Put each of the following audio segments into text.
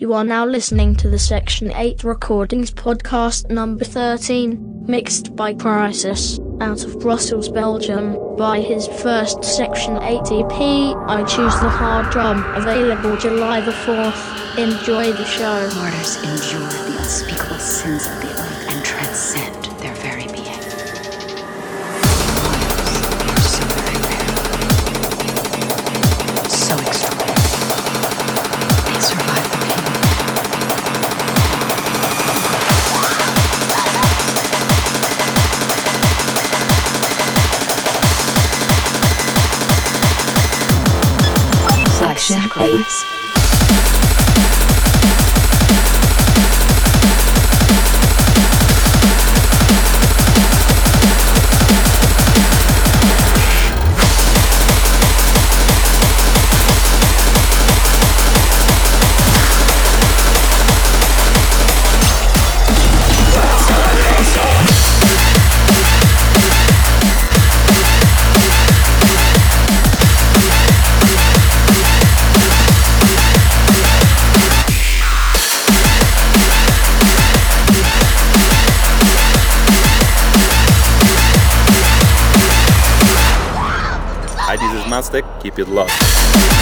You are now listening to the Section 8 Recordings podcast number 13, mixed by Kryzys, out of Brussels, Belgium, by his first Section 8 EP, I Choose the Hard Drum, available July the 4th. Enjoy the show. Martyrs endure the unspeakable sins of the earth and transcend sacrifice. Mastic. Keep it locked.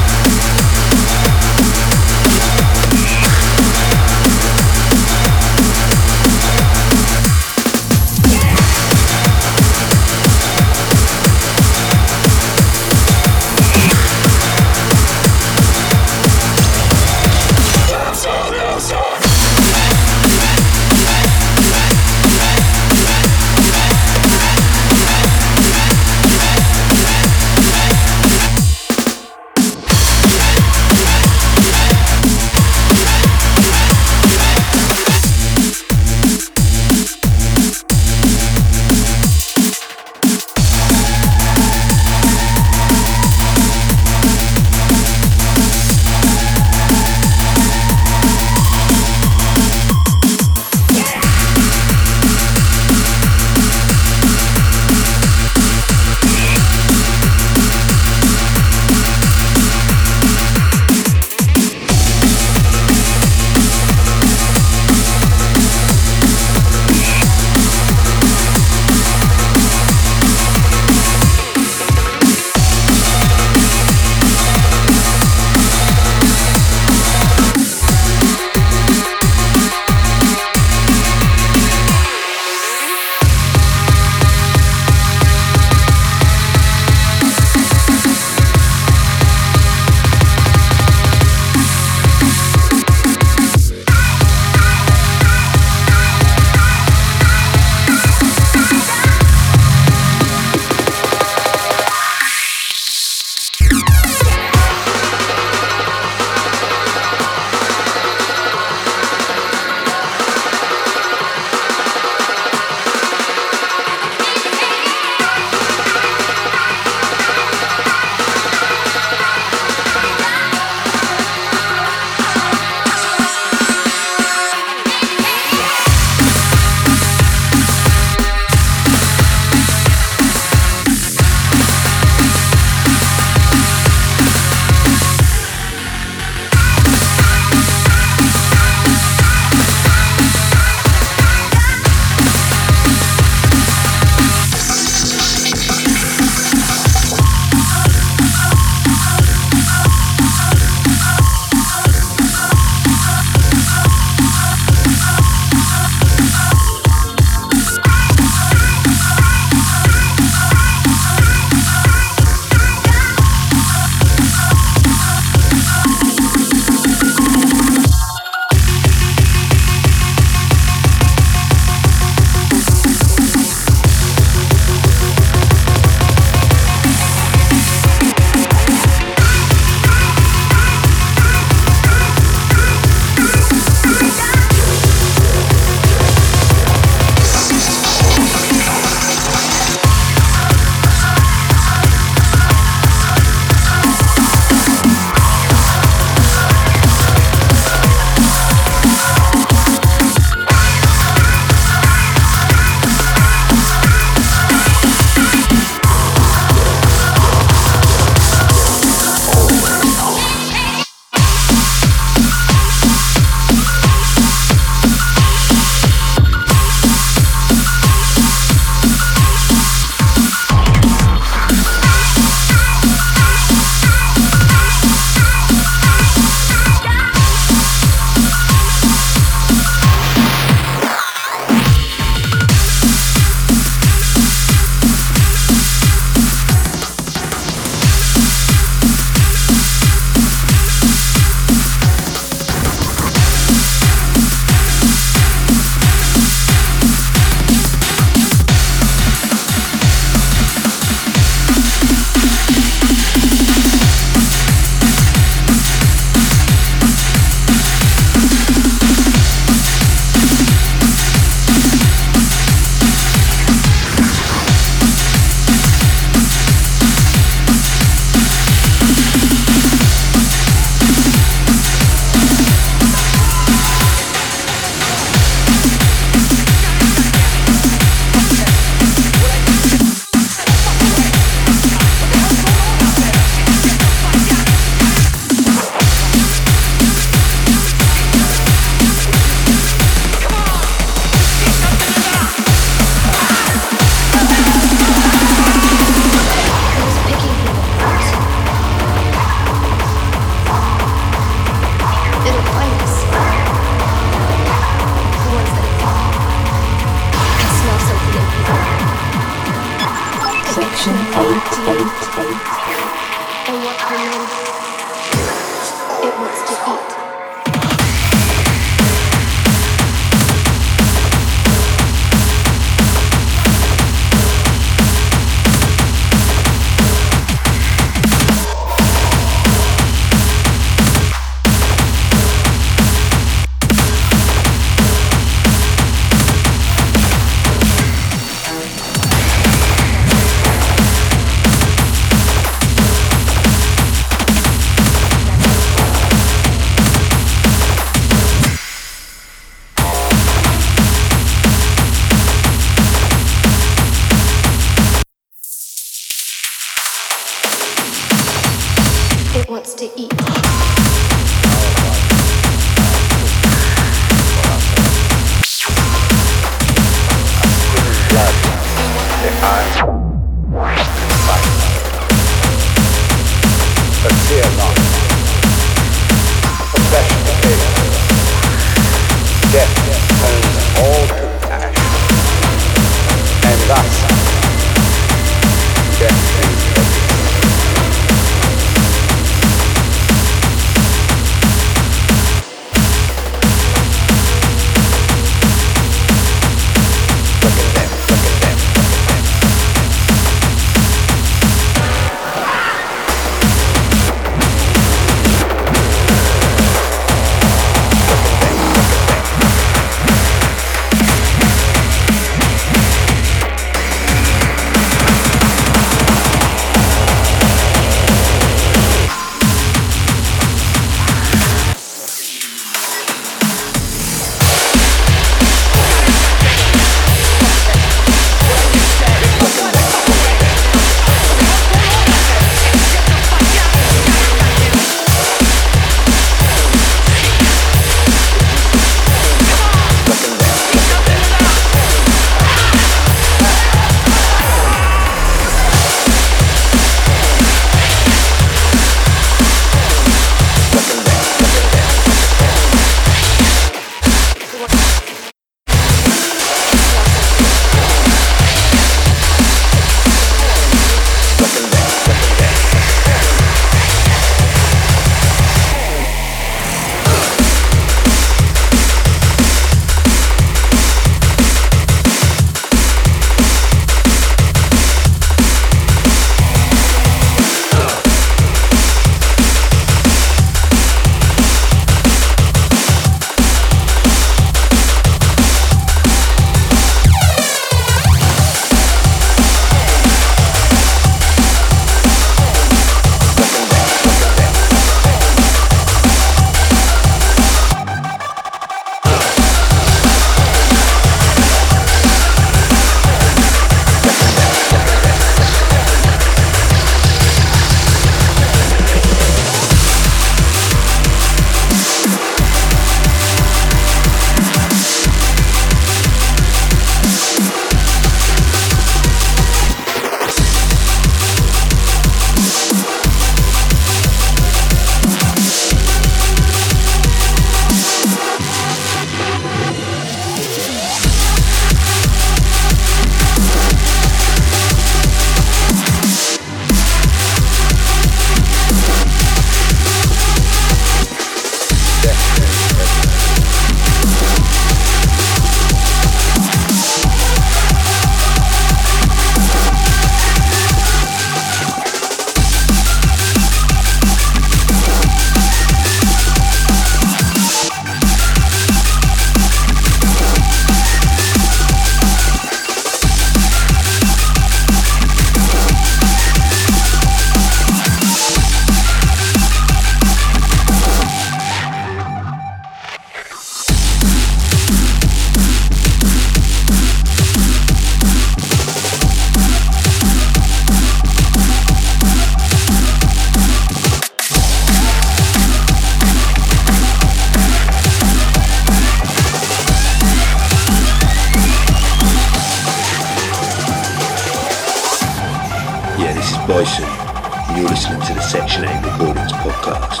And you're listening to the Section 8 Recordings podcast.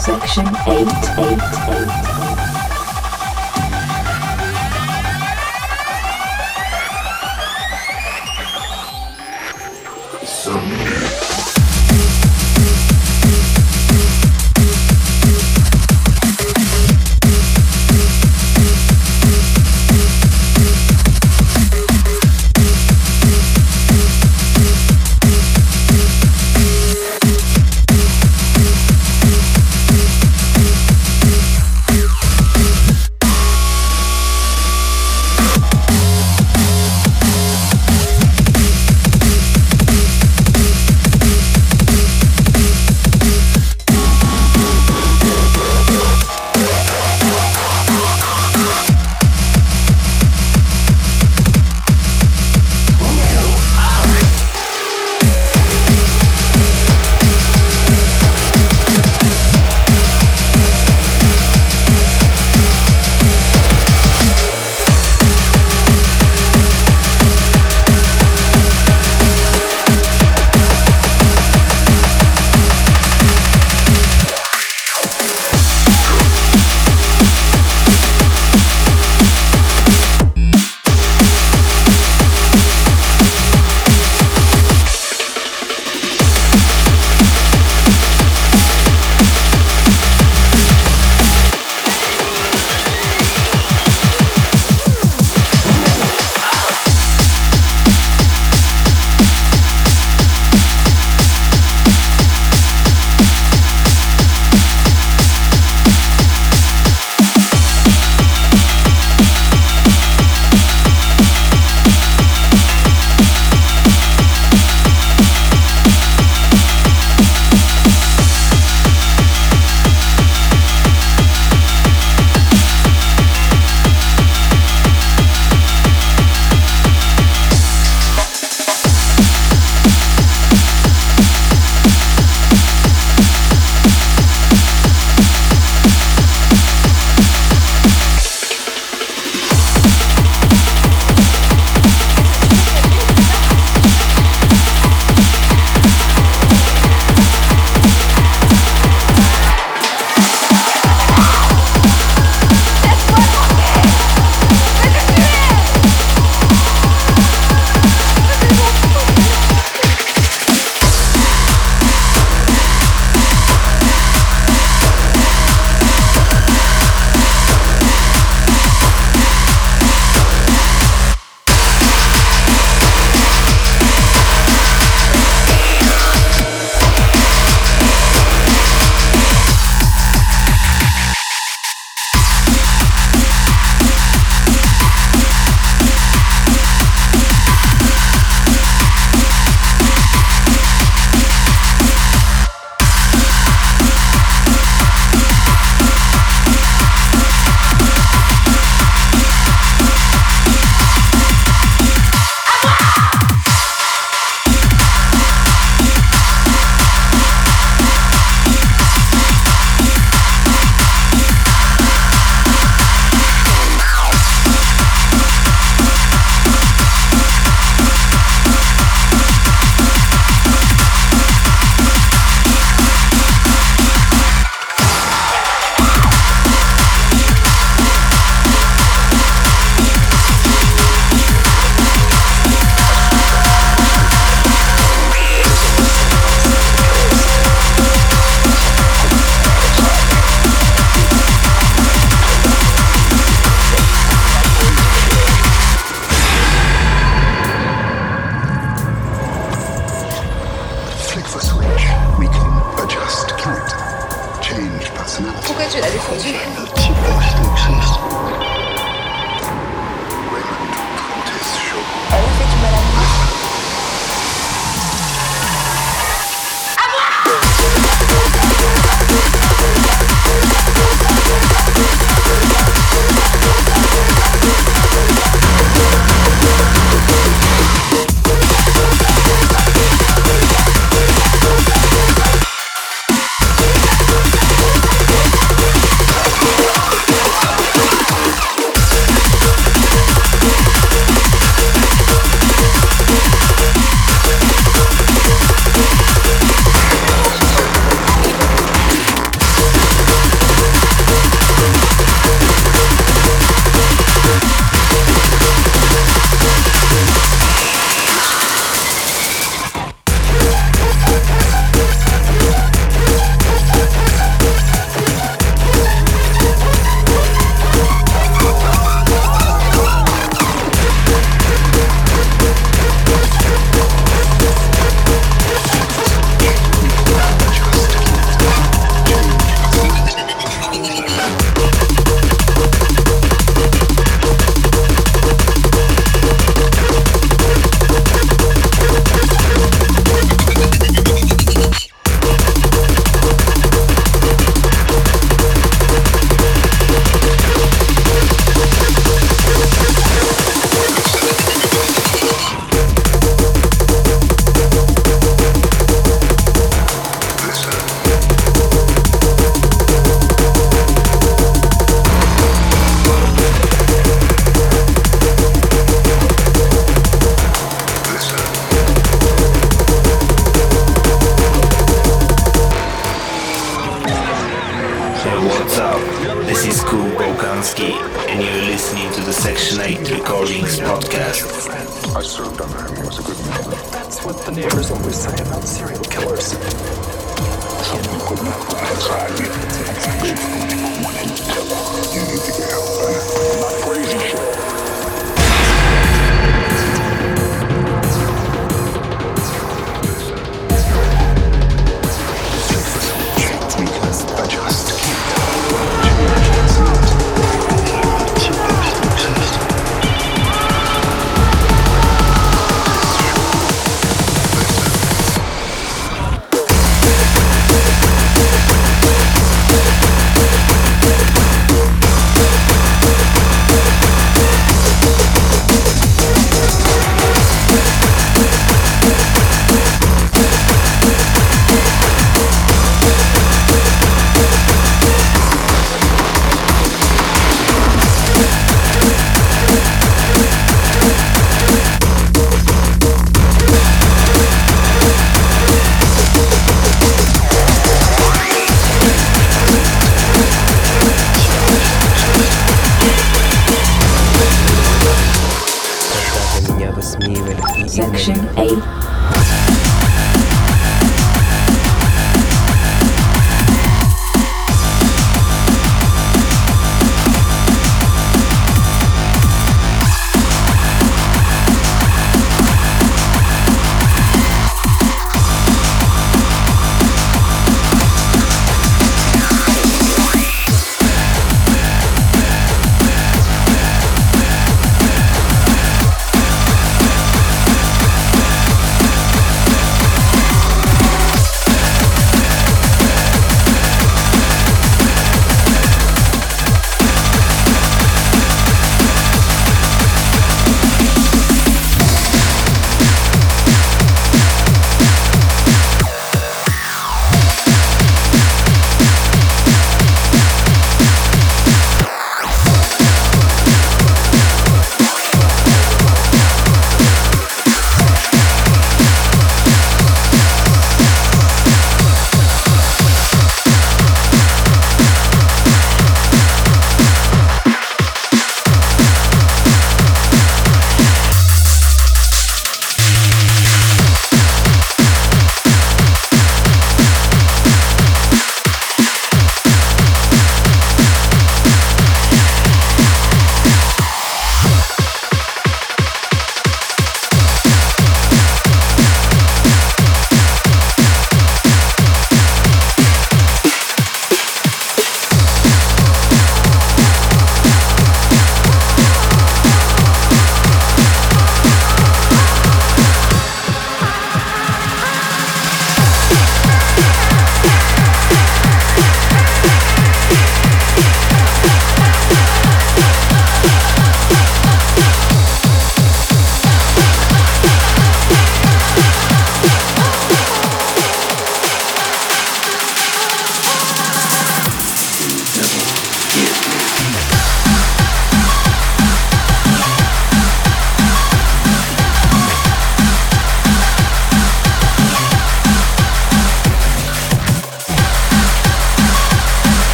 Section 8, 8, 8.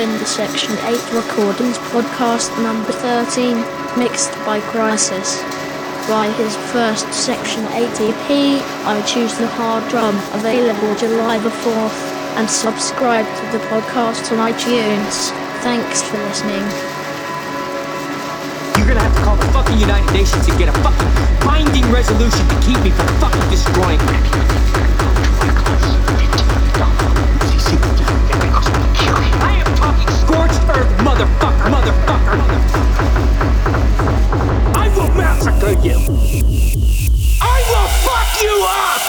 Been the Section 8 Recordings podcast number 13, mixed by Kryzys. Buy his first Section 8 EP, I Choose the Hard Drum, available July the 4th, and subscribe to the podcast on iTunes. Thanks for listening. You're gonna have to call the fucking United Nations to get a fucking binding resolution to keep me from fucking destroying I am motherfucker, motherfucker, motherfucker. I will massacre you. I will fuck you up.